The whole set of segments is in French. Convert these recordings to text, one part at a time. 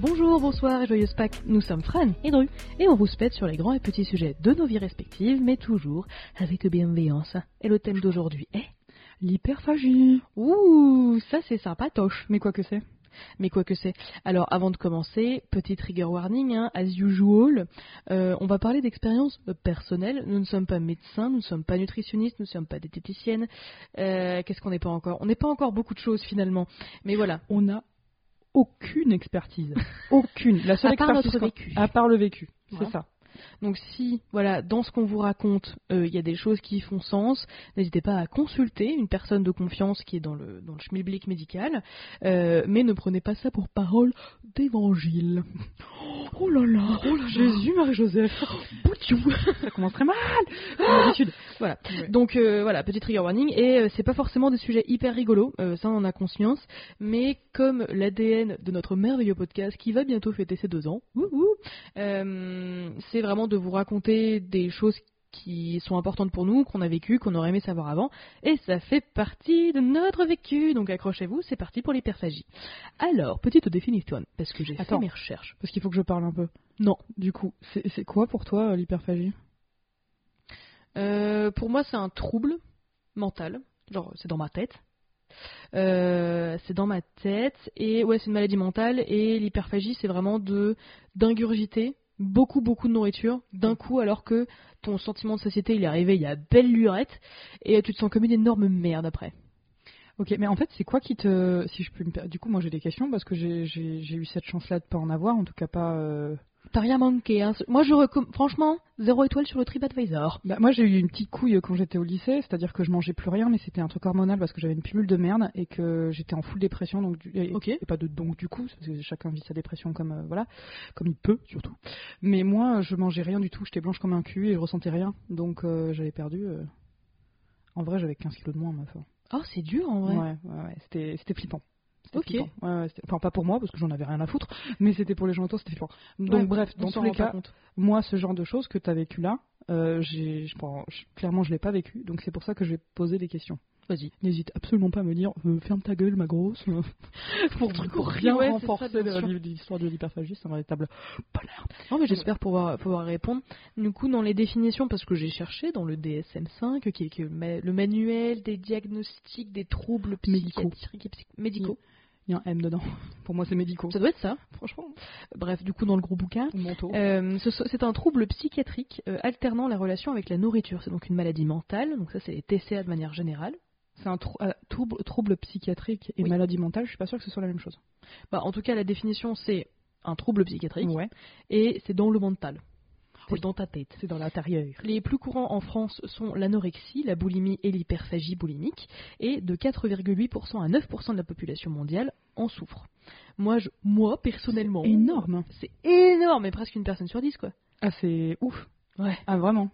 Bonjour, bonsoir et joyeuse Pâques, nous sommes Fran et Dru, et on vous spète sur les grands et petits sujets de nos vies respectives, mais toujours avec bienveillance. Et le thème d'aujourd'hui est L'hyperphagie. Ouh, ça c'est sympatoche. Mais quoi que c'est Mais quoi que c'est. Alors avant de commencer, petit trigger warning, hein, as usual, euh, on va parler d'expériences euh, personnelles. Nous ne sommes pas médecins, nous ne sommes pas nutritionnistes, nous ne sommes pas diététiciennes. Euh, Qu'est-ce qu'on n'est pas encore? On n'est pas encore beaucoup de choses finalement. Mais voilà. On n'a aucune expertise. aucune. La seule À part expertise notre vécu. À part le vécu. C'est ça. Donc si, voilà, dans ce qu'on vous raconte, euh, il y a des choses qui font sens, n'hésitez pas à consulter une personne de confiance qui est dans le, dans le schmilblick médical, euh, mais ne prenez pas ça pour parole d'évangile. Oh là là, oh là Jésus, Marie-Joseph. Ça commence très mal. Comme d'habitude. Voilà. Ouais. Donc euh, voilà, petit trigger warning. Et euh, c'est pas forcément des sujets hyper rigolos, euh, ça on en a conscience. Mais comme l'ADN de notre merveilleux podcast qui va bientôt fêter ses deux ans, euh, c'est vraiment de vous raconter des choses qui sont importantes pour nous, qu'on a vécues, qu'on aurait aimé savoir avant. Et ça fait partie de notre vécu. Donc accrochez-vous, c'est parti pour l'hyperphagie. Alors, petite définition, parce que j'ai fait mes recherches. Parce qu'il faut que je parle un peu. Non. Du coup, c'est c'est quoi pour toi euh, l'hyperphagie? Euh, pour moi, c'est un trouble mental. Genre, c'est dans ma tête. Euh, c'est dans ma tête. Et ouais, c'est une maladie mentale. Et l'hyperphagie, c'est vraiment de d'ingurgiter beaucoup, beaucoup de nourriture d'un coup, alors que ton sentiment de satiété, il est arrivé il y a belle lurette. Et tu te sens comme une énorme merde après. Ok, mais en fait, c'est quoi qui te. Si je peux me Du coup, moi j'ai des questions parce que j'ai- eu cette chance-là de pas en avoir, en tout cas pas. euh, T'as rien manqué, hein. Moi, je recommande, franchement, zéro étoile sur le TripAdvisor. Bah, moi j'ai eu une petite couille quand j'étais au lycée, c'est-à-dire que je mangeais plus rien, mais c'était un truc hormonal parce que j'avais une pilule de merde et que j'étais en full dépression, donc du... et, Ok. et pas de donc du coup, parce que chacun vit sa dépression comme euh, voilà, comme il peut surtout. Mais moi je mangeais rien du tout, j'étais blanche comme un cul et je ressentais rien, donc euh, j'avais perdu. euh, En vrai j'avais 15 kilos de moins ma foi. Oh, c'est dur en vrai. Ouais, ouais, ouais, c'était flippant. Ok. Ouais, enfin pas pour moi parce que j'en avais rien à foutre, mais c'était pour les gens autour, c'était flippant. Donc Ouais, bref, dans tous les cas, moi, ce genre de choses que tu as vécu là, euh, j'ai, je pense- je- clairement, je l'ai pas vécu. Donc c'est pour ça que je vais poser des questions. Vas-y. N'hésite absolument pas à me dire euh, ferme ta gueule, ma grosse. pour, pour rien Ouais, c'est renforcer l'histoire de l'hyperphagie, c'est un véritable bonheur. Non, mais j'espère pouvoir, pouvoir répondre. Du coup, dans les définitions, parce que j'ai cherché dans le DSM-5, qui est le ma- le manuel des diagnostics des troubles Médicaux. psychiatriques et médicaux. Il y a un M dedans. Pour moi, c'est médicaux. Ça doit être ça, franchement. Bref, du coup, dans le gros bouquin. Euh, ce- c'est un trouble psychiatrique euh, alternant la relation avec la nourriture. C'est donc une maladie mentale. Donc ça, c'est les TCA de manière générale. C'est un trou- euh, trouble, trouble psychiatrique et Oui. maladie mentale. Je suis pas sûre que ce soit la même chose. Bah, en tout cas, la définition, c'est un trouble psychiatrique Ouais. et c'est dans le mental. C'est Oui. dans ta tête. C'est dans l'intérieur. Les plus courants en France sont l'anorexie, la boulimie et l'hyperphagie boulimique, et de 4,8% à 9% de la population mondiale en souffre. Moi, je, moi personnellement, Énorme. c'est énorme, mais presque une personne sur dix, quoi. Ah, c'est ouf. Ouais. Ah, vraiment.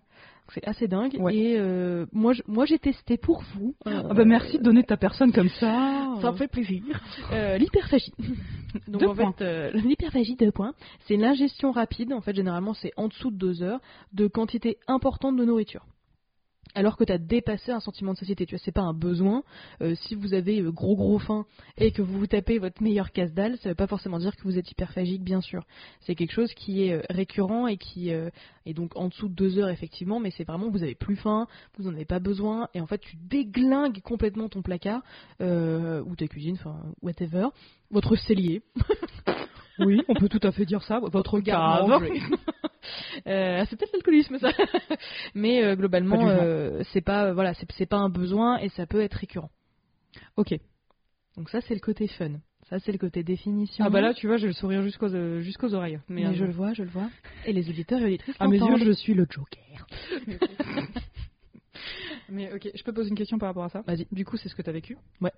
C'est assez dingue. Ouais. Et euh, moi, je- moi, j'ai testé pour vous. Ah bah merci de donner ta personne comme ça. Ça me fait plaisir. Euh, l'hyperphagie. Donc Deux en points. fait, euh, l'hyperphagie, deux points, c'est l'ingestion rapide, en fait généralement c'est en dessous de deux heures, de quantité importante de nourriture. Alors que tu as dépassé un sentiment de satiété, tu vois, c'est pas un besoin. Euh, si vous avez euh, gros gros faim et que vous vous tapez votre meilleure casse dalle, ça veut pas forcément dire que vous êtes hyperphagique, bien sûr. C'est quelque chose qui est euh, récurrent et qui euh, est donc en dessous de deux heures effectivement, mais c'est vraiment vous avez plus faim, vous en avez pas besoin et en fait tu déglingues complètement ton placard euh, ou ta cuisine, enfin whatever, votre cellier, Oui, on peut tout à fait dire ça. Votre cave. Euh, c'est peut-être l'alcoolisme ça, mais euh, globalement euh, c'est pas voilà c'est pas un besoin et ça peut être récurrent. Ok. Donc ça c'est le côté fun, ça c'est le côté définition. Ah bah là, tu vois, j'ai le sourire jusqu'aux euh, jusqu'aux oreilles. mais, euh, je le vois, je le vois. Et les auditeurs et auditrices à mes yeux, je suis le Joker. Mais ok, je peux poser une question par rapport à ça? Vas-y. Du coup, c'est ce que tu as vécu? Ouais.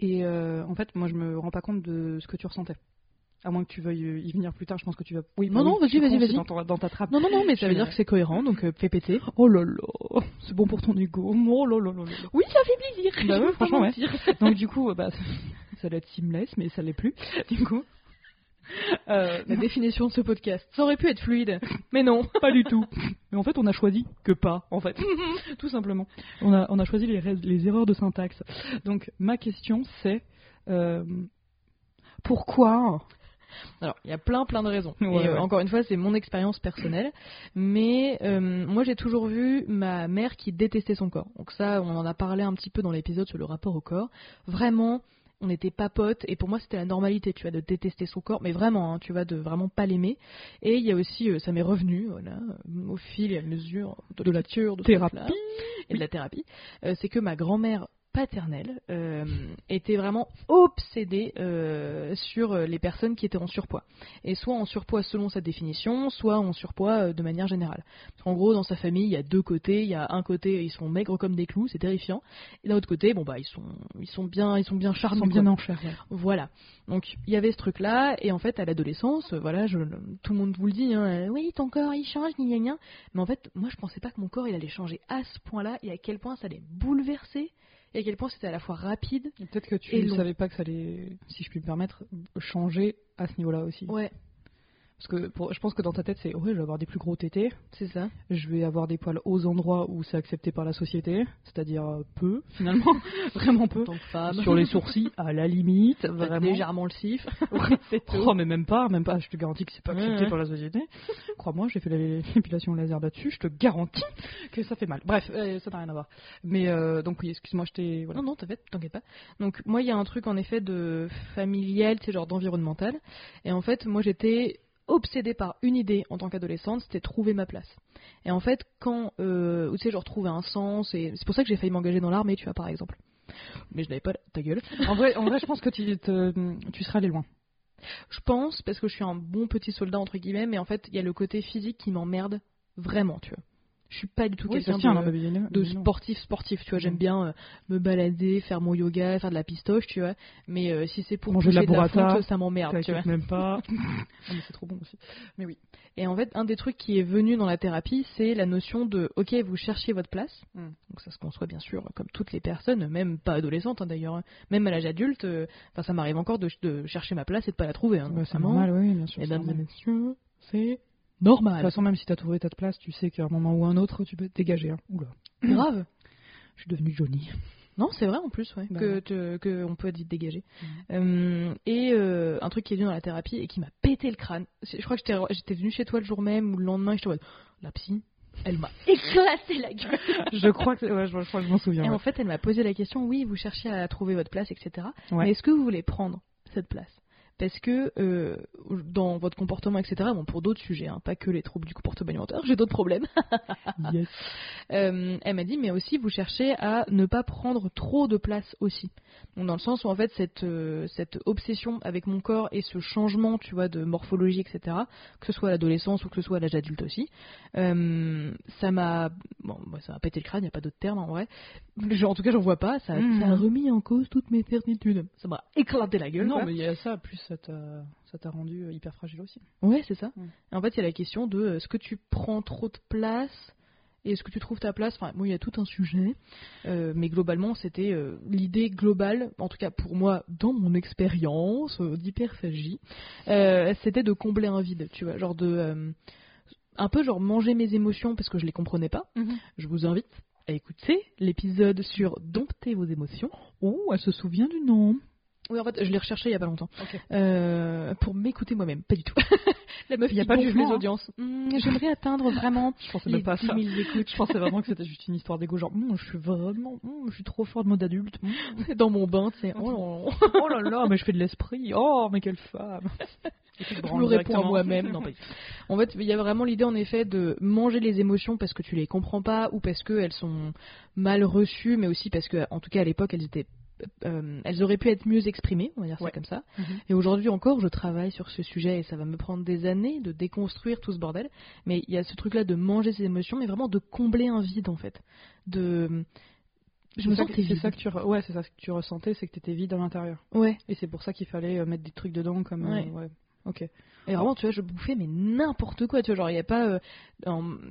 Et euh, en fait, moi, je me rends pas compte de ce que tu ressentais. À moins que tu veuilles euh, y venir plus tard, je pense que tu vas. Oui, Non, non, vas-y, vas-y, vas-y. Dans, ta trappe. Non non non, mais ça veut dire que c'est cohérent donc euh, fais péter. Oh là là, c'est bon pour ton ego. Oh là là là là là. Oui, ça fait plaisir. Bah ouais, franchement, ouais. Donc du coup, euh, bah, ça doit être seamless, mais ça l'est plus. Du coup, euh, La définition de ce podcast. Ça aurait pu être fluide, mais non. pas du tout. Mais en fait, on a choisi que pas, en fait. tout simplement. On a, on a choisi les, erreurs de syntaxe. Donc, ma question, c'est euh, pourquoi Alors, il y a plein, plein de raisons. Ouais, et euh, ouais. encore une fois, c'est mon expérience personnelle. Mais euh, moi, j'ai toujours vu ma mère qui détestait son corps. Donc ça, on en a parlé un petit peu dans l'épisode sur le rapport au corps. Vraiment, on n'était pas potes. Et pour moi, c'était la normalité, tu vois, de détester son corps. Mais vraiment, hein, tu vois, de vraiment pas l'aimer. Et il y a aussi, euh, ça m'est revenu, voilà, au fil et à mesure de, la cure, de Thérapie. et de la thérapie. Euh, c'est que ma grand-mère paternelle euh, était vraiment obsédée euh, sur euh, les personnes qui étaient en surpoids. Et soit en surpoids selon sa définition, soit en surpoids euh, de manière générale. En gros, dans sa famille, il y a deux côtés. Il y a un côté, ils sont maigres comme des clous, c'est terrifiant. Et d'un autre côté, bon bah ils sont, ils sont bien, ils sont bien Ils charmants. sont bien en chair. Voilà. Donc il y avait ce truc-là, et en fait à l'adolescence, voilà, je, tout le monde vous le dit, hein, oui ton corps il change, gna gna. Mais en fait, moi je pensais pas que mon corps il allait changer à ce point-là, et à quel point ça allait bouleverser, et à quel point c'était à la fois rapide. Et Peut-être que tu ne savais pas que ça allait, si je puis me permettre, changer à ce niveau-là aussi. Ouais, Parce que pour- je pense que dans ta tête, c'est ouais, je vais avoir des plus gros tétés, c'est ça. je vais avoir des poils aux endroits où c'est accepté par la société, c'est-à-dire euh, peu finalement, vraiment peu. Femme, Sur les sourcils, à la limite, vraiment. légèrement le cif. c'est. Oh, mais même pas, même pas, je te garantis que c'est pas accepté ouais. par la société. Crois-moi, j'ai fait la- l'épilation laser là-dessus, je te garantis que ça fait mal. Bref, euh, ça n'a rien à voir. Mais euh, donc oui, excuse-moi, je t'ai... Voilà. Non, non, t'inquiète, t'inquiète pas. Donc, moi, il y a un truc en effet de familial, tu sais, genre d'environnemental. Et en fait, moi, j'étais obsédée par une idée en tant qu'adolescente, c'était trouver ma place. Et en fait, quand, euh, tu sais, genre trouver un sens, et c'est pour ça que j'ai failli m'engager dans l'armée, tu vois, par exemple. Mais je n'avais pas ta gueule. En vrai, en vrai, je pense que tu, te- tu seras allé loin. Je pense, parce que je suis un bon petit soldat, entre guillemets, mais en fait, il y a le côté physique qui m'emmerde vraiment, tu vois. Je suis pas du tout Oui, quelqu'un de- sportif sportif tu vois j'aime bien euh, me balader faire mon yoga faire de la pistoche tu vois mais euh, si c'est pour Manger de la de la burrata, fonte ça m'emmerde tu vois même pas. Ah, mais c'est trop bon aussi. Mais oui. et en fait un des trucs qui est venu dans la thérapie c'est la notion de ok vous cherchiez votre place Mhm. donc ça se conçoit bien sûr comme toutes les personnes même pas adolescentes hein, d'ailleurs hein. même à l'âge adulte euh, ça m'arrive encore de, de chercher ma place et de pas la trouver hein, Ouais, c'est normal, oui, bien sûr. et c'est De toute normal façon, même si t'as trouvé ta place, tu sais qu'à un moment ou un autre, tu peux te dégager. hein. Oula, grave je suis devenue Johnny. Non, c'est vrai en plus, ouais, Bah que, te- que on peut être vite dégagé. Mhm. Euh, et euh, un truc qui est venu dans la thérapie et qui m'a pété le crâne. Je crois que j'étais venue chez toi le jour même ou le lendemain et j'étais en mode, la psy, elle m'a éclaté la gueule. je crois que, ouais, je, je crois que je m'en souviens. Et ouais. en fait, elle m'a posé la question, oui, vous cherchez à trouver votre place, etc. Mais est-ce que vous voulez prendre cette place? Parce que euh, votre comportement, etc., bon, pour d'autres sujets, hein, pas que les troubles du comportement alimentaire, j'ai d'autres problèmes. Yes. Euh, elle m'a dit, mais aussi vous cherchez à ne pas prendre trop de place aussi. Donc dans le sens où en fait cette, euh, cette obsession avec mon corps et ce changement, tu vois, de morphologie, etc., que ce soit à l'adolescence ou que ce soit à l'âge adulte aussi, euh, ça m'a, bon, bah, ça m'a pété le crâne, il n'y a pas d'autre terme en vrai. En tout cas, j'en vois pas. Ça, Mhm. ça a remis en cause toutes mes certitudes. Ça m'a éclaté la gueule. Non, quoi. mais il y a ça, plus ça t'a ça t'a rendu euh, hyper fragile aussi. Ouais, c'est ça. Et en fait, il y a la question de euh, est-ce que tu prends trop de place et est-ce que tu trouves ta place? Enfin, moi, il y a tout un sujet, euh, mais globalement, c'était euh, l'idée globale, en tout cas pour moi, dans mon expérience euh, d'hyperphagie, c'était de combler un vide, tu vois, genre de un peu genre manger mes émotions parce que je les comprenais pas. Je vous invite à écouter l'épisode sur dompter vos émotions. Oh, elle se souvient du nom. Oui, en fait, je l'ai recherché il y a pas longtemps. Euh, pour m'écouter moi-même, pas du tout. La meuf, Il y a pas jugement, les hein. audiences. Hmm, J'aimerais atteindre vraiment Je pensais les même pas à 10 ça. 000 écoutes. Je pensais vraiment que c'était juste une histoire d'ego, genre, Hum, je suis vraiment, hum, je suis trop fort de mode adulte. dans mon bain, tu sais. Oh là là. oh là là, mais je fais de l'esprit. Oh, mais quelle femme. Je me réponds à moi-même. En fait, il y a vraiment l'idée, en effet, de manger les émotions parce que tu les comprends pas ou parce qu'elles sont mal reçues, mais aussi parce que, en tout cas, à l'époque, elles étaient. Euh, elles auraient pu être mieux exprimées, on va dire ça Ouais. comme ça. Mhm. Et aujourd'hui encore, je travaille sur ce sujet et ça va me prendre des années de déconstruire tout ce bordel. Mais il y a ce truc-là de manger ses émotions, mais vraiment de combler un vide en fait. De. Je me sens que- c'est ça que tu, re- ouais, c'est ça que tu ressentais, c'est que t'étais vide à l'intérieur. Ouais. Et c'est pour ça qu'il fallait euh, mettre des trucs dedans comme. euh, ouais. Ok. Et vraiment, tu vois, je bouffais mais n'importe quoi, tu vois, genre il y a pas, euh,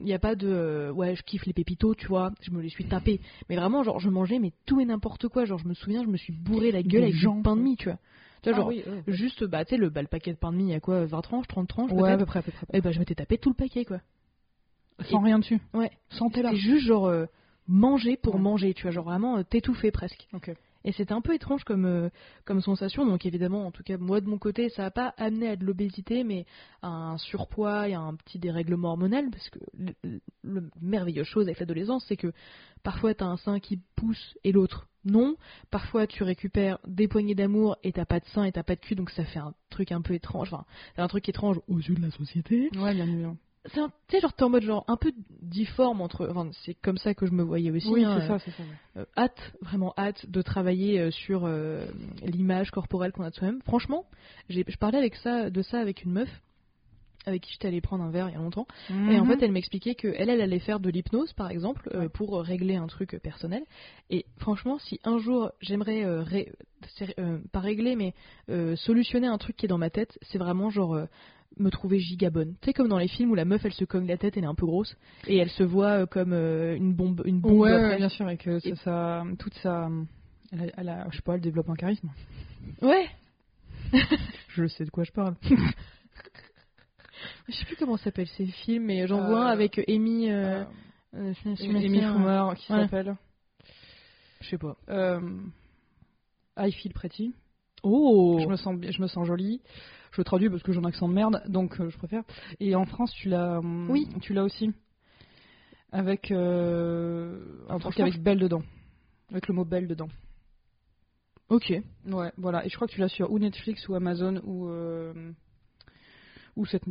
il y a pas de, euh, ouais, je kiffe les pépitos, tu vois, je me les suis tapés. Mais vraiment, genre je mangeais mais tout et n'importe quoi, genre je me souviens, je me suis bourré la gueule Des avec gens, du pain de mie, tu vois. Tu vois, Ah genre oui, juste, bah tu sais le, bah, le paquet de pain de mie, il y a quoi, 20 tranches, 30 tranches Ouais, à peu près, à peu près. Et bah je m'étais tapé tout le paquet quoi. Sans rien dessus. Ouais. Sans tes C'était juste genre euh, manger pour Ouais. manger, tu vois, genre vraiment euh, t'étouffer presque. Ok. Et c'était un peu étrange comme, euh, comme sensation. Donc évidemment, en tout cas, moi de mon côté, ça n'a pas amené à de l'obésité, mais à un surpoids et à un petit dérèglement hormonal. Parce que le, le merveilleuse chose avec l'adolescence, c'est que parfois tu as un sein qui pousse et l'autre non. Parfois tu récupères des poignées d'amour et t'as pas de sein et t'as pas de cul, donc ça fait un truc un peu étrange. Enfin, c'est un truc étrange aux yeux de la société. Ouais, bien évidemment. C'est un, tu sais, genre t'es en mode genre un peu difforme entre. Enfin, c'est comme ça que je me voyais aussi. Oui, hein, c'est ça, c'est ça. ouais. euh, hâte, vraiment hâte de travailler euh, sur euh, l'image corporelle qu'on a de soi-même. Franchement, j'ai, je parlais avec ça, de ça avec une meuf avec qui j'étais allée prendre un verre il y a longtemps. Et en Mhm. fait, elle m'expliquait que elle, elle allait faire de l'hypnose, par exemple, euh, pour régler un truc personnel. Et franchement, si un jour j'aimerais euh, ré- euh, pas régler, mais solutionner un truc qui est dans ma tête, c'est vraiment genre me trouver giga bonne. Tu sais comme dans les films où la meuf elle se cogne la tête, elle est un peu grosse et elle se voit comme une bombe, une bombe. Ouais, après. bien sûr, et que ça, Et- ça- toute sa. Elle a, elle a- je sais pas, elle développe un charisme. Ouais. Je sais de quoi je parle. Je sais plus comment s'appellent ces films, mais j'en Euh, vois un avec Amy. Euh, Euh, euh, Amy Schumer, qui s'appelle. Je sais pas. I feel pretty. Oh. Je me sens, bi- je me sens jolie. Je le traduis parce que j'ai un accent de merde, donc je préfère. Et en France, tu l'as. Oui. Tu l'as aussi. Avec euh, un truc avec belle dedans. Avec le mot belle dedans. Ok. Ouais, voilà. Et je crois que tu l'as sur ou Netflix ou Amazon ou. euh, ou cette,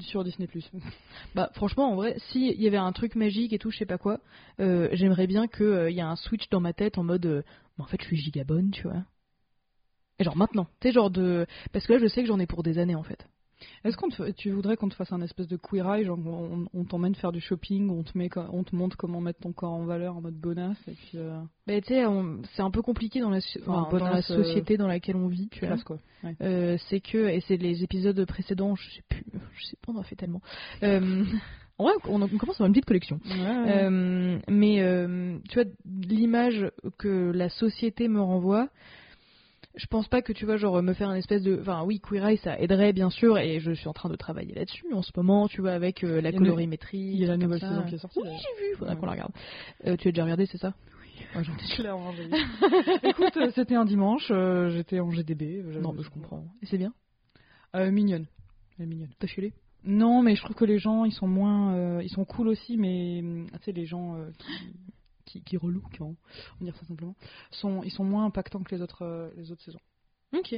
sur Disney+. Bah franchement en vrai, s'il y avait un truc magique et tout, je sais pas quoi, euh, j'aimerais bien qu'il y ait un switch dans ma tête en mode euh, Bah, en fait je suis giga bonne, tu vois. Et genre maintenant, tu sais genre de parce que là je sais que j'en ai pour des années en fait. Est-ce qu'on te, tu voudrais qu'on te fasse un espèce de queer eye, genre on, on t'emmène faire du shopping, on te met, co- on te montre comment mettre ton corps en valeur en mode bonasse et puis euh, Mais tu sais, c'est un peu compliqué dans la, so- Enfin, enfin, dans la bonasse, euh, société dans laquelle on vit, tu vois. classe quoi. Ouais. Euh, c'est que et c'est les épisodes précédents, je sais plus, je sais pas, on en a fait tellement. Euh, en vrai, on, commence à avoir une petite collection. Ouais, ouais. Euh, mais euh, tu vois, l'image que la société me renvoie, je pense pas que tu vois, genre me faire un espèce de. Enfin, oui, Queer Eye, ça aiderait bien sûr, et je suis en train de travailler là-dessus en ce moment, tu vois, avec euh, la Il colorimétrie. Il y a la nouvelle saison qui est sortie. Oui, j'ai vu, faudra Ouais. qu'on la regarde. Euh, tu as déjà regardé, c'est ça? Ouais, j'en ai clairement j'ai vu. Écoute, euh, c'était un dimanche, euh, j'étais en GDB. Non, mais je comprends. Et c'est bien? Mignonne. Elle est mignonne. T'as chialé? Non, mais je trouve que les gens, ils sont moins, ils sont cool aussi, mais hum, tu sais, les gens qui, qui, qui on va dire ça simplement, sont, ils sont moins impactants que les autres, euh, les autres saisons. Ok.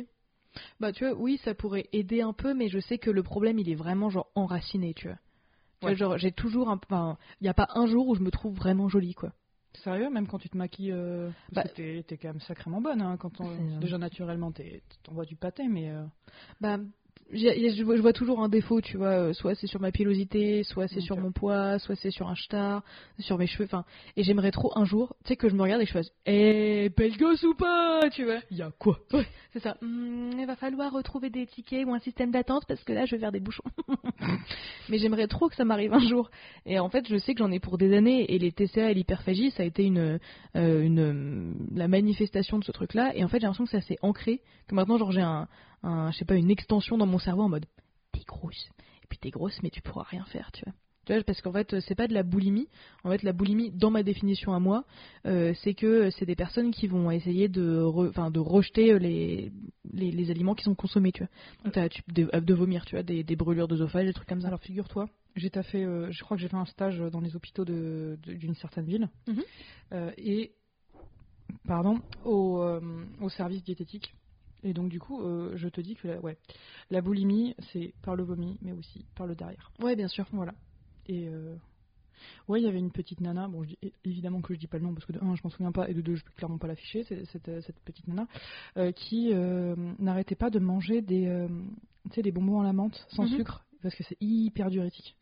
Bah, tu vois, oui, ça pourrait aider un peu, mais je sais que le problème, il est vraiment genre enraciné, tu vois. Tu vois, Ouais. genre, j'ai toujours un. Enfin, il n'y a pas un jour où je me trouve vraiment jolie, quoi. Sérieux, même quand tu te maquilles, euh, Bah, t'es, quand même sacrément bonne, hein, quand on, déjà naturellement, t'envoies du pâté, mais euh, Bah, je vois, toujours un défaut, tu vois. euh, Soit c'est sur ma pilosité, soit c'est sur mon poids, soit c'est sur un star, sur mes cheveux. Enfin, et j'aimerais trop un jour, tu sais, que je me regarde et que je fasse, eh, belle gosse ou pas, tu vois. il y a quoi? Ouais, c'est ça. Hmm, il va falloir retrouver des tickets ou un système d'attente parce que là, je vais faire des bouchons. Mais j'aimerais trop que ça m'arrive un jour. Et en fait, je sais que j'en ai pour des années. Et les TCA et l'hyperphagie, ça a été une, euh, une, euh, la manifestation de ce truc-là. Et en fait, j'ai l'impression que ça s'est ancré. Que maintenant, genre, j'ai un, un, je sais pas, une extension dans mon cerveau en mode, t'es grosse. Et puis t'es grosse, mais tu pourras rien faire, tu vois. Tu vois, parce qu'en fait, c'est pas de la boulimie. En fait, la boulimie, dans ma définition à moi, euh, c'est que c'est des personnes qui vont essayer de, re- de rejeter euh, les, les, les aliments qui sont consommés, tu vois. Donc, t'as tu- de, de vomir, tu vois, des, des brûlures d'œsophage, des trucs comme ça. Alors figure-toi, j'ai fait, euh, je crois que j'ai fait un stage dans les hôpitaux de- de- d'une certaine ville Mhm. Euh, et pardon au, euh, au service diététique. Et donc du coup, euh, je te dis que la, ouais, la boulimie, c'est par le vomi, mais aussi par le derrière. Ouais, bien sûr. Voilà. Et euh, ouais, il y avait une petite nana. Bon, je dis, évidemment que je dis pas le nom parce que de un, je m'en souviens pas, et de deux, je peux clairement pas l'afficher. Cette, euh, cette petite nana euh, qui n'arrêtait pas de manger des, tu sais, des bonbons à la menthe sans Mhm. sucre parce que c'est hyper diurétique.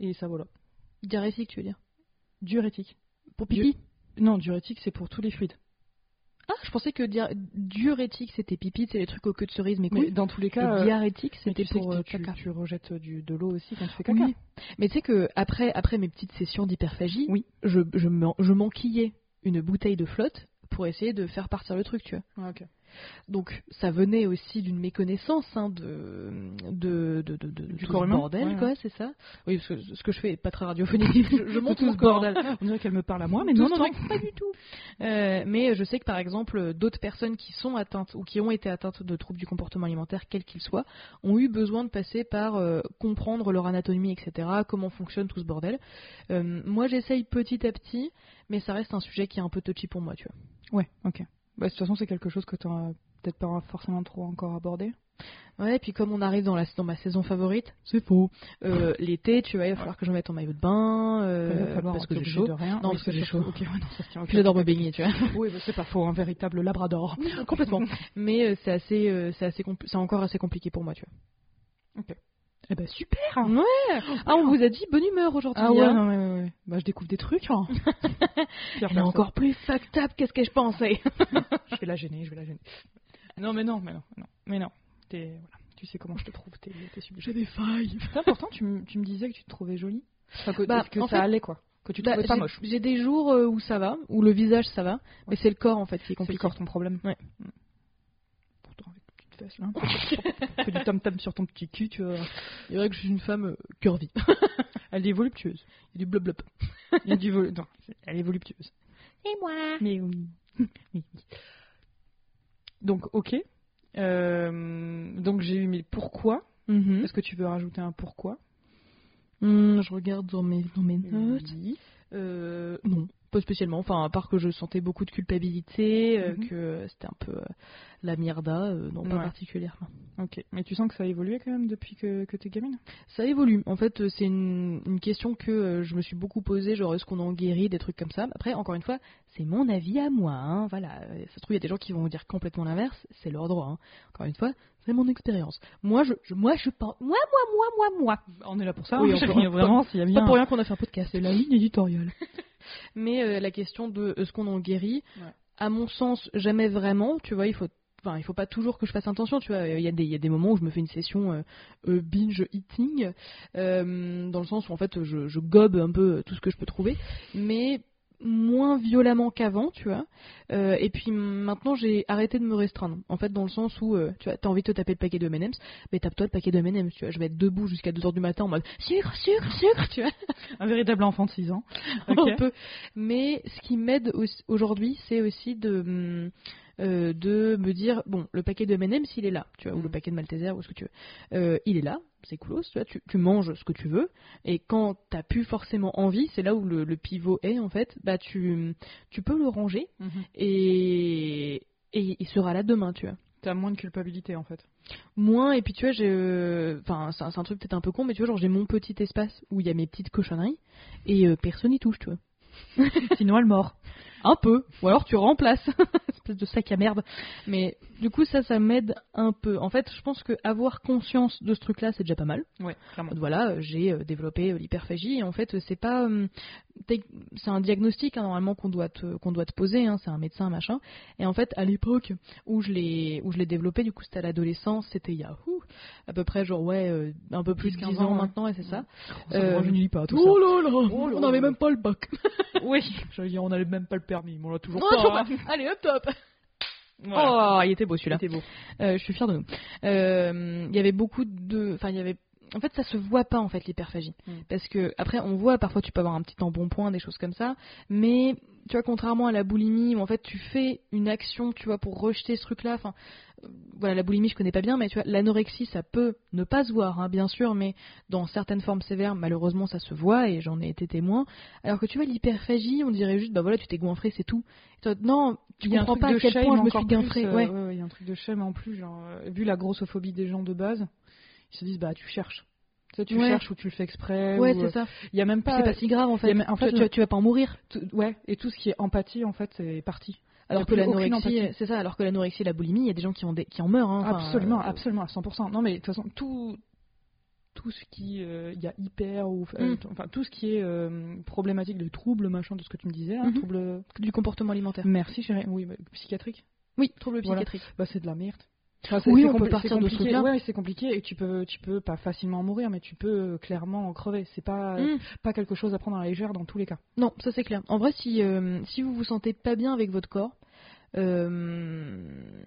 Et ça voilà. Diurétique, tu veux dire? Diurétique. Pour pipi? Non, diurétique, c'est pour tous les fluides. Ah, je pensais que diurétique, c'était pipi, c'est les trucs aux queues de cerise, mais Mais dans tous les cas, euh, diurétique, c'était pour que euh, tu, caca. tu rejettes du, de l'eau aussi quand tu fais caca. Oui. Mais tu sais que après, après mes petites sessions d'hyperphagie, Oui. je, je m'enquillais une bouteille de flotte pour essayer de faire partir le truc, tu vois. Ah, ok. Donc ça venait aussi d'une méconnaissance hein, de, de, de, de, Du corps humain, bordel, ouais, quoi, ouais. c'est ça. Oui, parce que ce que je fais est pas très radiophonique. je, je montre tout ce bordel. On dirait qu'elle me parle à moi, mais Tout non, non, non. pas du tout. Euh, mais je sais que par exemple, d'autres personnes qui sont atteintes ou qui ont été atteintes de troubles du comportement alimentaire, quels qu'ils soient, ont eu besoin de passer par euh, comprendre leur anatomie, etc., comment fonctionne tout ce bordel. Euh, moi, j'essaye petit à petit, mais ça reste un sujet qui est un peu touchy pour moi, tu vois. Ouais, ok. Bah, de toute façon, c'est quelque chose que tu peut-être pas forcément trop encore abordé. Ouais, et puis comme on arrive dans, la, dans ma saison favorite, c'est faux. Euh, L'été, tu vois, il va falloir que je mette en maillot de bain, euh, parce que j'ai chaud. de rien. Non, Oui, parce que j'ai chaud. Ok, ouais, non, ça tient. ok, Puis j'adore me ok, ok. baigner, tu vois. Oui, bah, c'est pas faux, un véritable labrador. Complètement. Mais euh, c'est assez, c'est assez, compl- c'est encore assez compliqué pour moi, tu vois. Eh ben super Ouais. Ah, on vous a dit bonne humeur aujourd'hui. Ah ouais, hein. non, mais ouais, ouais. Bah, je découvre des trucs. Hein. Elle est encore plus fucked up qu'est-ce que je pensais. Je vais la gêner, je vais la gêner. Non, mais non, mais non, non. Mais non. T'es, voilà. Tu sais comment je te trouve, t'es, t'es sublime. des failles. Putain, pourtant, tu, me- tu me disais que tu te trouvais jolie. Enfin, que, Bah, que en ça fait- allait, quoi. Que tu te Bah, trouvais pas j'ai- moche. J'ai des jours euh, où ça va, où le visage ça va, mais c'est le corps en fait qui est C'est le compliqué. corps ton problème. Ouais. Mm. Là. Fais du tam-tam sur ton petit cul, tu vois. Il vrai que je suis une femme euh, curvy. Elle est voluptueuse. Il y a du blub. Il y a du non, c'est- elle est voluptueuse. Et moi Mais oui. Donc, ok. Euh, donc, j'ai eu mes pourquoi. Mhm. Est-ce que tu veux rajouter un pourquoi? Hum, Je regarde dans mes, dans mes notes. Oui. Euh, non, pas spécialement. Enfin, à part que je sentais beaucoup de culpabilité, euh, Mhm. que c'était un peu euh, la mierda, euh, non pas Ouais. particulièrement. Ok. Mais tu sens que ça a évolué quand même depuis que, que t'es gamine? Ça évolue. En fait, euh, c'est une, une question que euh, je me suis beaucoup posée, genre est-ce qu'on en guérit, des trucs comme ça. Après, encore une fois, c'est mon avis à moi. hein, Voilà. Euh, Ça se trouve, il y a des gens qui vont dire complètement l'inverse. C'est leur droit. hein. Encore une fois, c'est mon expérience. Moi, je, je- moi, je pense, moi, moi, moi, moi, moi. On est là pour ça. Oui, hein. on peut- vraiment, s'il y a bien. Pas pour rien qu'on a fait un podcast. C'est la ligne éditoriale. Mais euh, la question de est-ce qu'on en guérit, Ouais. à mon sens, jamais vraiment. Tu vois, il faut. Enfin, il faut pas toujours que je fasse attention, tu vois. Il y, a des- il y a des moments où je me fais une session euh, euh, binge eating, euh, dans le sens où en fait je, je gobe un peu tout ce que je peux trouver, mais moins violemment qu'avant, tu vois. Euh, et puis maintenant j'ai arrêté de me restreindre, en fait dans le sens où euh, tu vois, t'as envie de te taper le paquet de M&M's, mais tape-toi le paquet de M&M's, tu vois. Je vais être debout jusqu'à 2h du matin en mode sucre, sucre, sucre, tu vois. Un véritable enfant de 6 ans. un peu. Mais ce qui m'aide aujourd'hui, c'est aussi de, hum, euh, de me dire bon, le paquet de M&M's, il est là, tu vois, ou le Mm. paquet de Malteser, ou ce que tu veux. Euh, il est là, c'est coolos, tu vois, tu, tu manges ce que tu veux, et quand t'as plus forcément envie, c'est là où le, le pivot est en fait, bah tu, tu peux le ranger et, et il sera là demain, tu vois. T'as moins de culpabilité en fait. Moins, et puis tu vois, j'ai. euh, Enfin, c'est un, c'est un truc peut-être un peu con, mais tu vois, genre j'ai mon petit espace où il y a mes petites cochonneries, et euh, personne n'y touche, tu vois. Sinon, elle mord. Un peu, ou alors tu remplaces, espèce de sac à merde. Mais du coup, ça, ça m'aide un peu. En fait, je pense que avoir conscience de ce truc-là, c'est déjà pas mal. Ouais, clairement. Voilà, j'ai euh, développé euh, l'hyperphagie et en fait, euh, c'est pas, c'est un diagnostic hein, normalement qu'on doit te, qu'on doit te poser. hein, c'est un médecin machin. Et en fait, à l'époque où je l'ai, je développé, du coup, c'était à l'adolescence, c'était il y a ouh, à peu près genre ouais, un peu plus de 10, 10 15 ans ouais. maintenant, et c'est ça. Ça me Euh, rajeunit pas tout oh là là, Oh là on n'avait là. même pas le bac. ça. Oui, dire, on n'avait même pas le permis, mais on l'a toujours Non, pas. toujours hein. pas. Allez, hop top. Voilà. Oh, il était beau celui-là. C'était beau. Euh, je suis fière de nous. Euh, Il y avait beaucoup de, enfin il y avait, en fait ça se voit pas en fait l'hyperphagie, Mm. parce que après on voit parfois tu peux avoir un petit embonpoint, des choses comme ça, mais tu vois contrairement à la boulimie où en fait tu fais une action, tu vois pour rejeter ce truc-là, enfin euh, voilà la boulimie je connais pas bien, mais tu vois l'anorexie ça peut ne pas se voir hein, bien sûr, mais dans certaines formes sévères malheureusement ça se voit et j'en ai été témoin, alors que tu vois l'hyperphagie on dirait juste bah voilà tu t'es goinfré c'est tout. Et toi, non tu Il comprends pas à de quel point je me suis goinfré, euh, ouais. ouais, ouais, il y a un truc de shame en plus, genre, euh, vu la grossophobie des gens de base, ils se disent, bah, tu cherches. Tu sais, tu Ouais. cherches ou tu le fais exprès. Ouais, ou, c'est euh, ça. Il y a même pas. c'est pas si grave en fait. a- en fait, tu, vas pas en mourir. tout- ouais, et tout ce qui est empathie, en fait, c'est parti. Alors que l'anorexie, c'est ça. Alors que l'anorexie et la boulimie, il y a des gens qui en, dé- qui en meurent. hein. Enfin, absolument, euh, absolument, à 100%. Non, mais de toute façon, tout, tout ce qui, euh, y a hyper ou, euh, Mm. enfin, tout ce qui est euh, problématique de troubles, machin, de ce que tu me disais, hein, Mhm. troubles. Du comportement alimentaire. Merci, chérie. Oui, bah, psychiatrique. Oui, trouble Voilà. psychiatrique. Bah, c'est de la merde. Oui, on peut partir de ce. Ouais, c'est compliqué et tu peux, tu peux pas facilement mourir, mais tu peux euh, clairement en crever. C'est pas, Mm. pas quelque chose à prendre à la légère dans tous les cas. Non, ça c'est clair. En vrai, si, euh, si vous vous sentez pas bien avec votre corps, euh,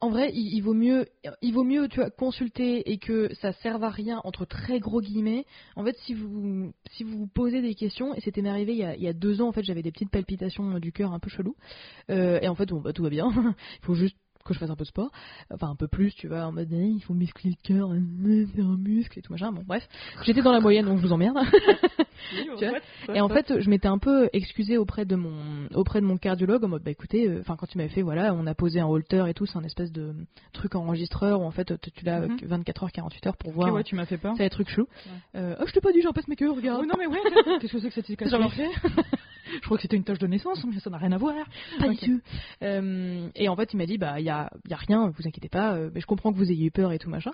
en vrai, il, il vaut mieux, il vaut mieux, tu vois, consulter et que ça serve à rien entre très gros guillemets. En fait, si vous, si vous vous posez des questions, et c'était m'arrivé il, y a- il y a deux ans, en fait, j'avais des petites palpitations du cœur un peu chelou, Euh, et en fait, bon, bah, tout va bien. il faut juste que je fasse un peu de sport, enfin un peu plus, tu vois, en mode eh, il faut muscler le cœur, euh, faire un muscle et tout machin. Bon, bref, j'étais dans la moyenne, donc je vous emmerde. Vois Et en fait, je m'étais un peu excusée auprès de mon auprès de mon cardiologue en mode bah écoutez, euh, enfin quand tu m'avais fait voilà, on a posé un holter et tout, c'est un espèce de truc enregistreur où en fait tu, l'as euh, Mhm. 24 heures 48 heures pour Ok, voir. ouais, tu m'as fait peur. C'est des trucs chelous. Ouais. Euh, oh, je t'ai pas dit, j'en passe mes queues, regarde. Oh, non mais ouais, qu'est-ce que c'est que cette cicatrice? J'en ai fait. Je crois que c'était une tâche de naissance, mais ça n'a rien à voir. Pas du tout. Euh, et en fait, il m'a dit, bah, il y a, y a rien, vous inquiétez pas, euh, mais je comprends que vous ayez eu peur et tout machin.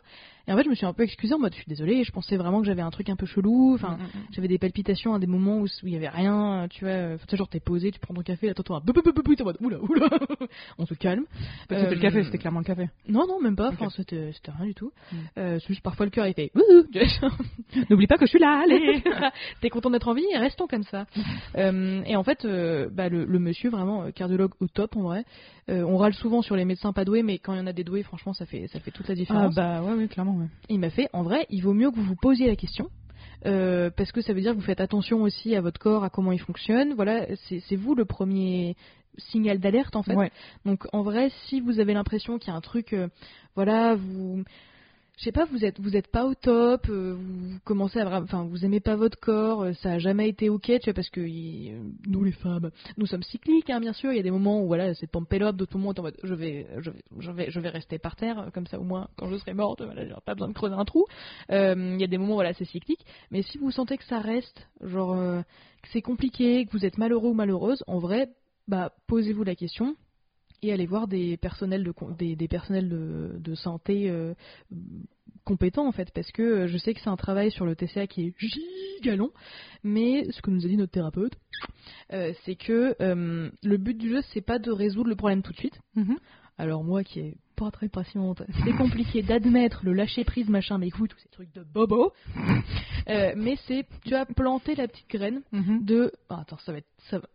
Et en fait, je me suis un peu excusée en mode, je suis désolée, je pensais vraiment que j'avais un truc un peu chelou, enfin, Mm, mm, mm. j'avais des palpitations à des moments où il y avait rien, tu vois, euh, tu sais, genre t'es posé, tu prends ton café, là t'entends un t'es en mode, oula, oula, on se calme. Bah, C'était Euh, le café, c'était clairement le café. Non, non, même pas, Ok. enfin, c'était c'était rien du tout. Mm. Euh, c'est juste parfois le cœur il fait, N'oublie pas que je suis là, allez T'es content d'être en vie Restons comme ça. Euh, et en fait, euh, bah, le, le monsieur, vraiment, euh, cardiologue au top en vrai. On râle souvent sur les médecins pas doués, mais quand il y en a des doués, franchement, ça fait, ça fait toute la Ah différence. bah ouais, ouais, clairement, ouais. Il m'a fait, en vrai, il vaut mieux que vous vous posiez la question. euh, parce que ça veut dire que vous faites attention aussi à votre corps, à comment il fonctionne. Voilà, c'est c'est vous le premier signal d'alerte en fait. Ouais. Donc en vrai, si vous avez l'impression qu'il y a un truc, euh, voilà, vous, je sais pas, vous êtes, vous êtes pas au top, euh, vous commencez à, enfin, vous aimez pas votre corps, euh, ça a jamais été ok, tu vois, parce que euh, nous les femmes, nous sommes cycliques, hein, bien sûr. Il y a des moments où voilà, c'est pompelope, d'autres moments en mode, je vais, je vais, je vais, je vais rester par terre, comme ça au moins quand je serai morte, voilà, j'aurai pas besoin de creuser un trou. Il y a des moments, voilà, c'est cyclique. Mais si vous sentez que ça reste, genre, que c'est compliqué, que vous êtes malheureux ou malheureuse, en vrai, bah, posez-vous la question et allez voir des personnels de, des, des personnels de, de santé euh, compétents, en fait, parce que euh, je sais que c'est un travail sur le TCA qui est giga long, mais ce que nous a dit notre thérapeute, euh, c'est que euh, le but du jeu, c'est pas de résoudre le problème tout de suite. Mhm. Alors moi qui est pas très patiente, c'est compliqué d'admettre le lâcher prise machin, mais écoute, tous ces trucs de bobo. Mais c'est, tu as planté la petite graine Mhm. de. Ah, attends, ça va être. Ça va-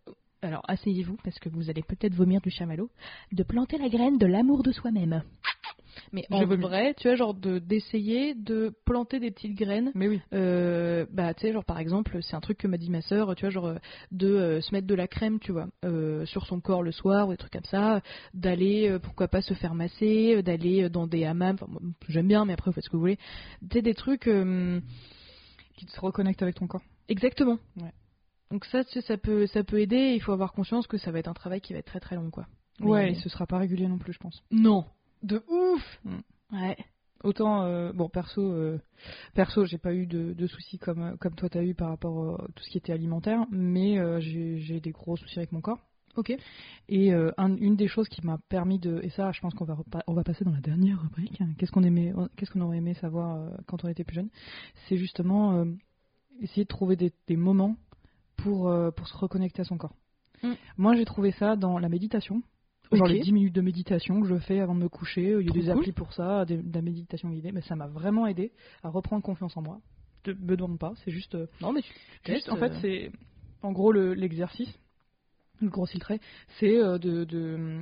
Alors asseyez-vous parce que vous allez peut-être vomir du chamallow. De planter la graine de l'amour de soi-même. Mais en vrai, tu vois, genre de d'essayer de planter des petites graines Mais oui. euh, bah tu sais genre par exemple c'est un truc que m'a dit ma sœur tu vois genre euh, de euh, se mettre de la crème tu vois euh, sur son corps le soir ou des trucs comme ça d'aller pourquoi pas se faire masser d'aller dans des hammams Enfin, j'aime bien mais après vous faites ce que vous voulez tu sais des trucs Qui se reconnecte avec ton corps. exactement Ouais. Donc ça ça peut ça peut aider il faut avoir conscience que ça va être un travail qui va être très très long quoi Mais- Ouais, et ce sera pas régulier non plus, je pense. non de ouf Mm. ouais Autant, euh, bon, perso, euh, perso, j'ai pas eu de, de soucis comme, euh, comme toi t'as eu par rapport à tout ce qui était alimentaire, mais euh, j'ai des gros soucis avec mon corps. ok Et euh, un- une des choses qui m'a permis de, et ça, je pense qu'on va on va passer dans la dernière rubrique. hein. Qu'est-ce qu'on aimait, qu'est-ce qu'on aurait aimé savoir euh, quand on était plus jeune? C'est justement euh, essayer de trouver des, des moments pour euh, pour se reconnecter à son corps. Mm. Moi, j'ai trouvé ça dans la méditation. Genre Ok. les 10 minutes de méditation que je fais avant de me coucher, il y a Trop des cool. applis pour ça, des- de la méditation guidée, mais ça m'a vraiment aidé à reprendre confiance en moi. Ne me demande pas, c'est juste euh, non mais tu, Juste, en fait, euh, c'est en gros le- l'exercice, le gros trait, c'est de, de,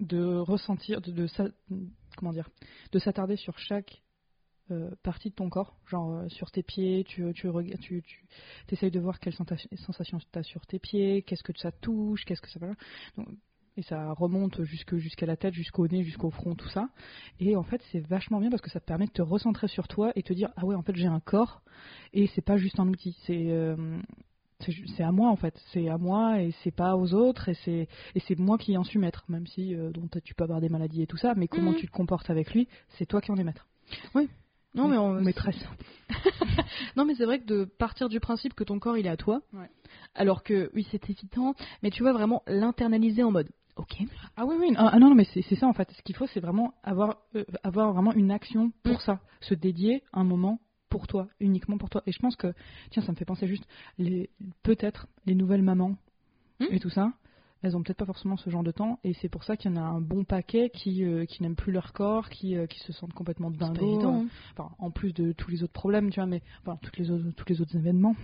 de ressentir, de, comment dire, de s'attarder sur chaque partie de ton corps, genre euh, sur tes pieds, tu, tu, tu, tu essayes de voir quelle senta- sensation tu as sur tes pieds, qu'est-ce que ça touche, qu'est-ce que ça va. Donc, et ça remonte jusque- jusqu'à la tête, jusqu'au nez, jusqu'au front, tout ça. Et en fait, c'est vachement bien parce que ça te permet de te recentrer sur toi et te dire ah ouais, en fait, j'ai un corps et c'est pas juste un outil, c'est euh, c'est à moi en fait, c'est à moi et c'est pas aux autres et c'est et c'est moi qui en suis maître, même si euh, dont tu peux avoir des maladies et tout ça, mais comment Mhm. tu te comportes avec lui, c'est toi qui en es maître. Non mais on, maîtresse. Non, mais c'est vrai que de partir du principe que ton corps il est à toi, Ouais. alors que oui, c'est évident, mais tu vois vraiment l'internaliser en mode ok, Ah oui oui, ah, ah non non mais c'est c'est ça en fait. Ce qu'il faut c'est vraiment avoir euh, avoir vraiment une action pour Mm. ça, se dédier un moment pour toi, uniquement pour toi. Et je pense que tiens, ça me fait penser juste les peut-être les nouvelles mamans Mm. et tout ça. Elles ont peut-être pas forcément ce genre de temps, et c'est pour ça qu'il y en a un bon paquet qui, euh, qui n'aiment plus leur corps, qui, euh, qui se sentent complètement dingos. évident. hein. Enfin, en plus de tous les autres problèmes, tu vois, mais enfin, toutes les autres, tous les autres événements.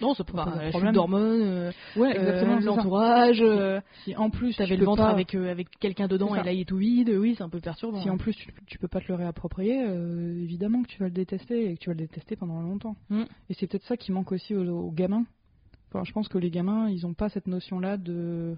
Non, ça peut pas. un problème. d'hormones, euh, Ouais, euh, l'entourage. euh, Si en plus tu avais tu le ventre pas- avec, euh, avec quelqu'un dedans et là il est tout vide, oui, c'est un peu perturbant. Si hein. en plus tu, tu peux pas te le réapproprier, euh, évidemment que tu vas le détester et que tu vas le détester pendant longtemps. Mm. Et c'est peut-être ça qui manque aussi aux, aux gamins. Enfin, je pense que les gamins, ils ont pas cette notion-là de.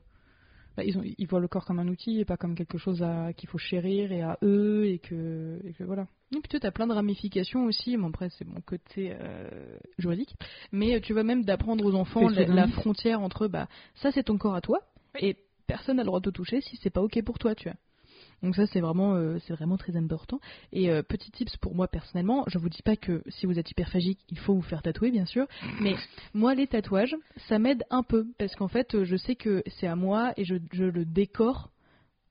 Bah, ils, ont, ils voient le corps comme un outil et pas comme quelque chose qu'il faut chérir et à eux et que, et que voilà. Et puis toi, t'as plein de ramifications aussi. Bon, après, c'est mon côté euh, juridique. Mais euh, tu vois même d'apprendre aux enfants la, frontière entre bah ça c'est ton corps à toi et personne n'a le droit de te toucher si c'est pas ok pour toi, tu vois. Donc ça c'est vraiment euh, c'est vraiment très important. Et euh, petit tips pour moi personnellement, je vous dis pas que si vous êtes hyperphagique, il faut vous faire tatouer bien sûr, mais moi les tatouages, ça m'aide un peu. Parce qu'en fait euh, je sais que c'est à moi et je, je le décore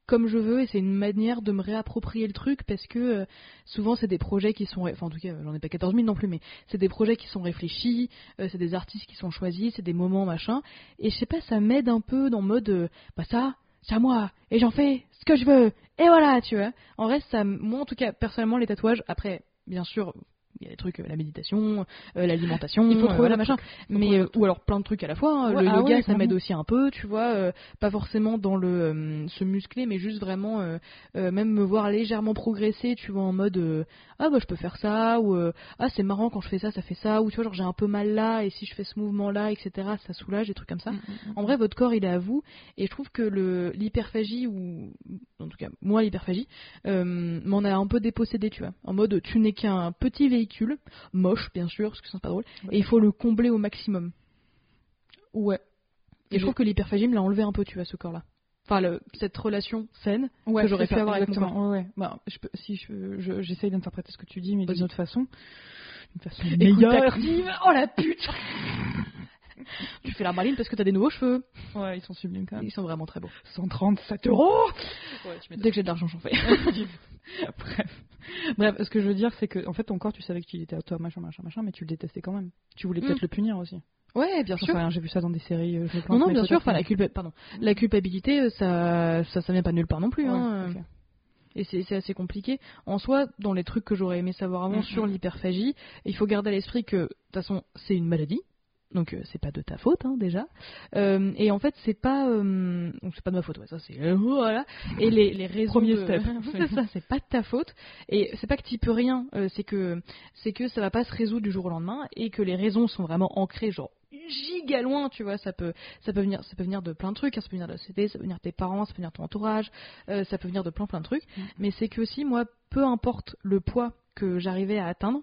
comme je veux. Et c'est une manière de me réapproprier le truc parce que souvent c'est des projets qui sont, enfin en tout cas j'en ai pas 14 000 non plus, mais c'est des projets qui sont réfléchis, c'est des artistes qui sont choisis, c'est des moments machin, et je sais pas, ça m'aide un peu dans le mode, bah ça, c'est à moi, et j'en fais ce que je veux, et voilà, tu vois. En vrai, ça, moi en tout cas personnellement les tatouages, après bien sûr y a des trucs, euh, la méditation, euh, l'alimentation, Il faut trouver euh, voilà, le machin. Mais trouver ou alors plein de trucs à la fois. hein. Ouais, le ah yoga, ouais, ça m'aide aussi un peu, tu vois. pas forcément dans le se muscler, mais juste vraiment même me voir légèrement progresser, tu vois, en mode ah bah je peux faire ça ou ah c'est marrant quand je fais ça, ça fait ça ou tu vois genre j'ai un peu mal là et si je fais ce mouvement là, etc. Ça soulage des trucs comme ça. Mm, En vrai, votre corps, il est à vous. Et je trouve que le l'hyperphagie, ou en tout cas, moi, l'hyperphagie, euh, m'en a un peu dépossédé, tu vois. En mode, tu n'es qu'un petit véhicule, moche, bien sûr, parce que c'est pas drôle, et il faut le combler au maximum. Ouais. Et je trouve que l'hyperphagie me l'a enlevé un peu, tu vois, ce corps-là. Enfin, le- cette relation saine Ouais, que j'aurais pu avoir avec mon exactement. Ouais, ouais. Bah, je peux, si je, je- j'essaye d'interpréter ce que tu dis, mais d'une autre façon, d'une façon meilleure. active, oh la pute Tu fais la maline parce que t'as des nouveaux cheveux. Ouais, ils sont sublimes quand même. Ils sont vraiment très beaux. 137 euros. Dès que j'ai de l'argent, j'en fais. Bref. Bref, ce que je veux dire, c'est que en fait, ton corps, tu savais qu'il était à toi, machin, machin, machin, mais tu le détestais quand même. Tu voulais peut-être Mm. le punir aussi. Ouais, bien sûr. j'ai vu ça dans des séries. euh, je plante, Non, non, bien sûr. peut-être Enfin, la, pardon. la culpabilité, ça, ça, ça vient pas de nulle part non plus. Ouais, hein. Et c'est assez compliqué. En soi, dans les trucs que j'aurais aimé savoir avant Mhm. sur l'hyperphagie, il faut garder à l'esprit que, de toute façon, c'est une maladie. Donc euh, c'est pas de ta faute hein, déjà. Euh, et en fait c'est pas euh, c'est pas de ma faute. Ouais, ça c'est euh, voilà. Et les, les raisons Premier de- step. c'est ça, c'est pas de ta faute. Et c'est pas que tu peux rien. euh, c'est que c'est que ça va pas se résoudre du jour au lendemain et que les raisons sont vraiment ancrées genre giga loin. Tu vois, ça peut ça peut venir ça peut venir de plein de trucs. hein. Ça peut venir de la société, ça peut venir de tes parents, ça peut venir de ton entourage, ça peut venir de plein plein de trucs. Mm. Mais c'est que aussi moi peu importe le poids que j'arrivais à atteindre,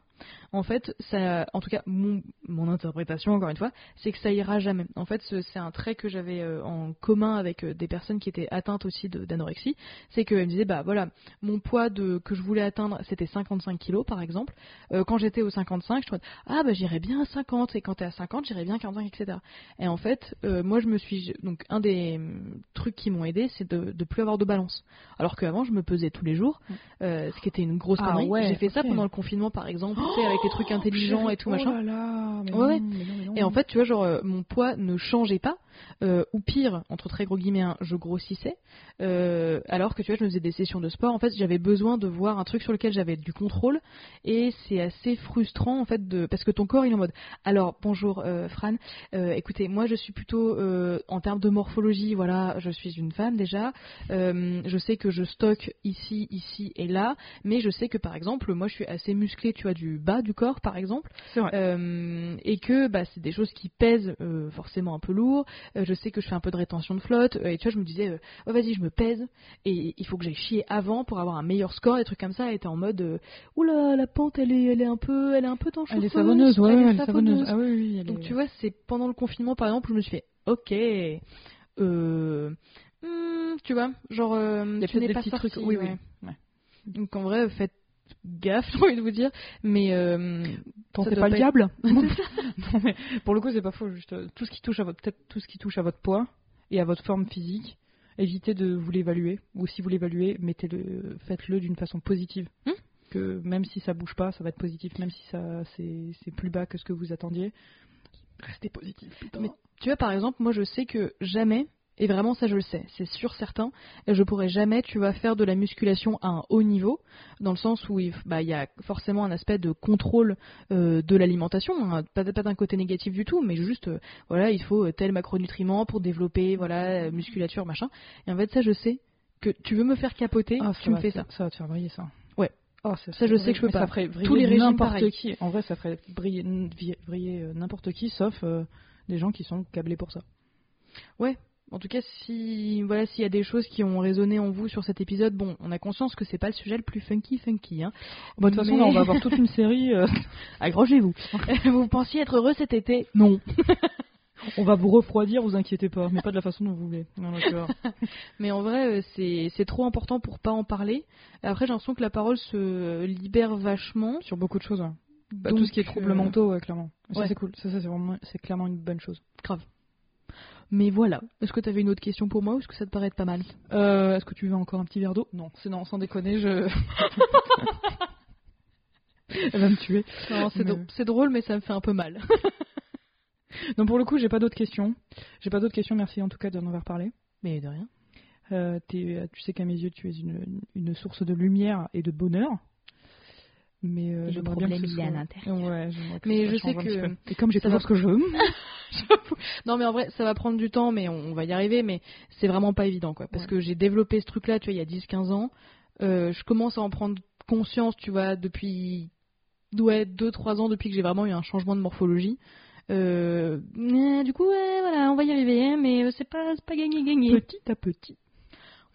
en fait, ça, en tout cas, mon, mon interprétation, encore une fois, c'est que ça ira jamais. En fait, ce- c'est un trait que j'avais euh, en commun avec euh, des personnes qui étaient atteintes aussi d'anorexie, c'est qu'elles me disaient, bah voilà, mon poids de, que je voulais atteindre, c'était 55 kilos, par exemple. Euh, quand j'étais au 55, je trouvais, ah bah j'irais bien à 50, et quand t'es à 50, j'irais bien à 45, etc. Et en fait, euh, moi, je me suis, donc un des hum, trucs qui m'ont aidé, c'est de, de plus avoir de balance. Alors qu'avant, je me pesais tous les jours, euh, ce qui était une grosse Ah connerie. ouais, J'ai fait ça pendant le confinement, par exemple, tu sais, avec les trucs intelligents et tout oh machin. là là, mais Ouais, non, ouais. mais non, mais non. Et en fait, tu vois, genre, euh, mon poids ne changeait pas, euh, ou pire, entre très gros guillemets, hein, je grossissais, euh, alors que tu vois, je me faisais des sessions de sport. En fait, j'avais besoin de voir un truc sur lequel j'avais du contrôle, et c'est assez frustrant, en fait, de parce que ton corps, il est en mode, alors, bonjour, euh, Fran, euh, écoutez, moi, je suis plutôt, euh, en termes de morphologie, voilà, je suis une femme déjà, euh, je sais que je stocke ici, ici et là, mais je sais que, par exemple, moi, je suis assez musclée, tu vois, du bas du corps, par exemple, et que bah, c'est des choses qui pèsent euh, forcément un peu lourd. Euh, je sais que je fais un peu de rétention de flotte. euh, et tu vois, je me disais, euh, oh, vas-y, je me pèse. Et il faut que j'aille chier avant pour avoir un meilleur score. Des trucs comme ça. Et t'es en mode, oula, la pente, elle est, elle est un peu, elle est un peu dans Elle est savonneuse, ouais, elle est savonneuse. Ah oui, oui, elle Donc est- tu vois, c'est pendant le confinement, par exemple, où je me suis fait, ok. Euh, hmm, tu vois, genre, euh, tu n'es des pas sorti, trucs. Oui, oui. Ouais. Donc en vrai, faites gaffe, j'ai envie de vous dire. Mais euh, Tentez pas le diable. non, mais pour le coup, c'est pas faux. Juste euh, tout ce qui touche à votre peut-être tout ce qui touche à votre poids et à votre forme physique, évitez de vous l'évaluer. Ou si vous l'évaluez, mettez-le, faites-le d'une façon positive. Hmm. que même si ça bouge pas, ça va être positif. Même si ça c'est c'est plus bas que ce que vous attendiez, restez positif. Putain. Mais tu vois, par exemple, moi je sais que jamais, Et vraiment, ça, je le sais, c'est sûr, certain. Et je pourrais jamais, tu vas faire de la musculation à un haut niveau, dans le sens où il bah, y a forcément un aspect de contrôle euh, de l'alimentation, hein. pas, pas d'un côté négatif du tout, mais juste, euh, voilà, il faut tel macronutriment pour développer, voilà, musculature, machin. Et en fait, ça, je sais que tu veux me faire capoter, Ah, tu me fais ça. Ça va te faire briller ça. Ouais. Oh, Ça, je sais que je peux mais pas. Ça ferait briller Tous les régimes, n'importe qui. En vrai, ça ferait briller, euh, n'importe qui, sauf euh, des gens qui sont câblés pour ça. En tout cas, si voilà, s'il y a des choses qui ont résonné en vous sur cet épisode, bon, on a conscience que c'est pas le sujet le plus funky funky. Hein. Bon, de toute façon, là, on va avoir toute une série. euh, Accrochez-vous. vous pensiez être heureux cet été? Non. on va vous refroidir, vous inquiétez pas, mais pas de la façon dont vous voulez. Non. Mais en vrai, euh, c'est trop important pour pas en parler. Après, j'ai l'impression que la parole se libère vachement. Sur beaucoup de choses. ouais. Bah, Donc, tout ce qui est troubles euh, mentaux, ouais, clairement. Ça, ouais. c'est cool. Ça, ça c'est vraiment, c'est clairement une bonne chose. Mais voilà. Est-ce que tu avais une autre question pour moi ou est-ce que ça te paraît pas mal? Euh, Est-ce que tu veux encore un petit verre d'eau? Non, c'est non, sans déconner, je. Elle va me tuer. Non, c'est Mais- drôle- c'est drôle, mais ça me fait un peu mal. Non, pour le coup, j'ai pas d'autres questions. J'ai pas d'autres questions. Merci en tout cas d'en avoir parlé. Mais de rien. Euh, tu sais qu'à mes yeux, tu es une, une source de lumière et de bonheur. Mais euh, de j'aimerais bien que problème, ce il est à soit- l'intérieur. Ouais, Mais je sais que. Et comme j'ai toujours va- ce que je veux. Non, mais en vrai, ça va prendre du temps, mais on, on va y arriver. Mais c'est vraiment pas évident, quoi. Parce Ouais. que j'ai développé ce truc-là, tu vois, il y a 10-15 ans. Euh, je commence à en prendre conscience, tu vois, depuis ouais, 2-3 ans, depuis que j'ai vraiment eu un changement de morphologie. Euh, mais du coup, ouais, voilà, on va y arriver, hein, mais euh, c'est pas, c'est pas gagné, gagné. Petit à petit.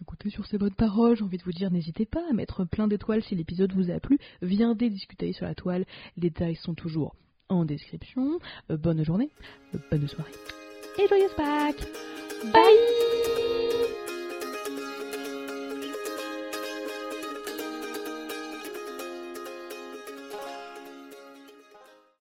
Écoutez, sur ces bonnes paroles, j'ai envie de vous dire, n'hésitez pas à mettre plein d'étoiles si l'épisode vous a plu. Viendez discuter sur la toile. Les détails sont toujours en description. Euh, bonne journée, euh, bonne soirée. Et joyeuse Pâques Bye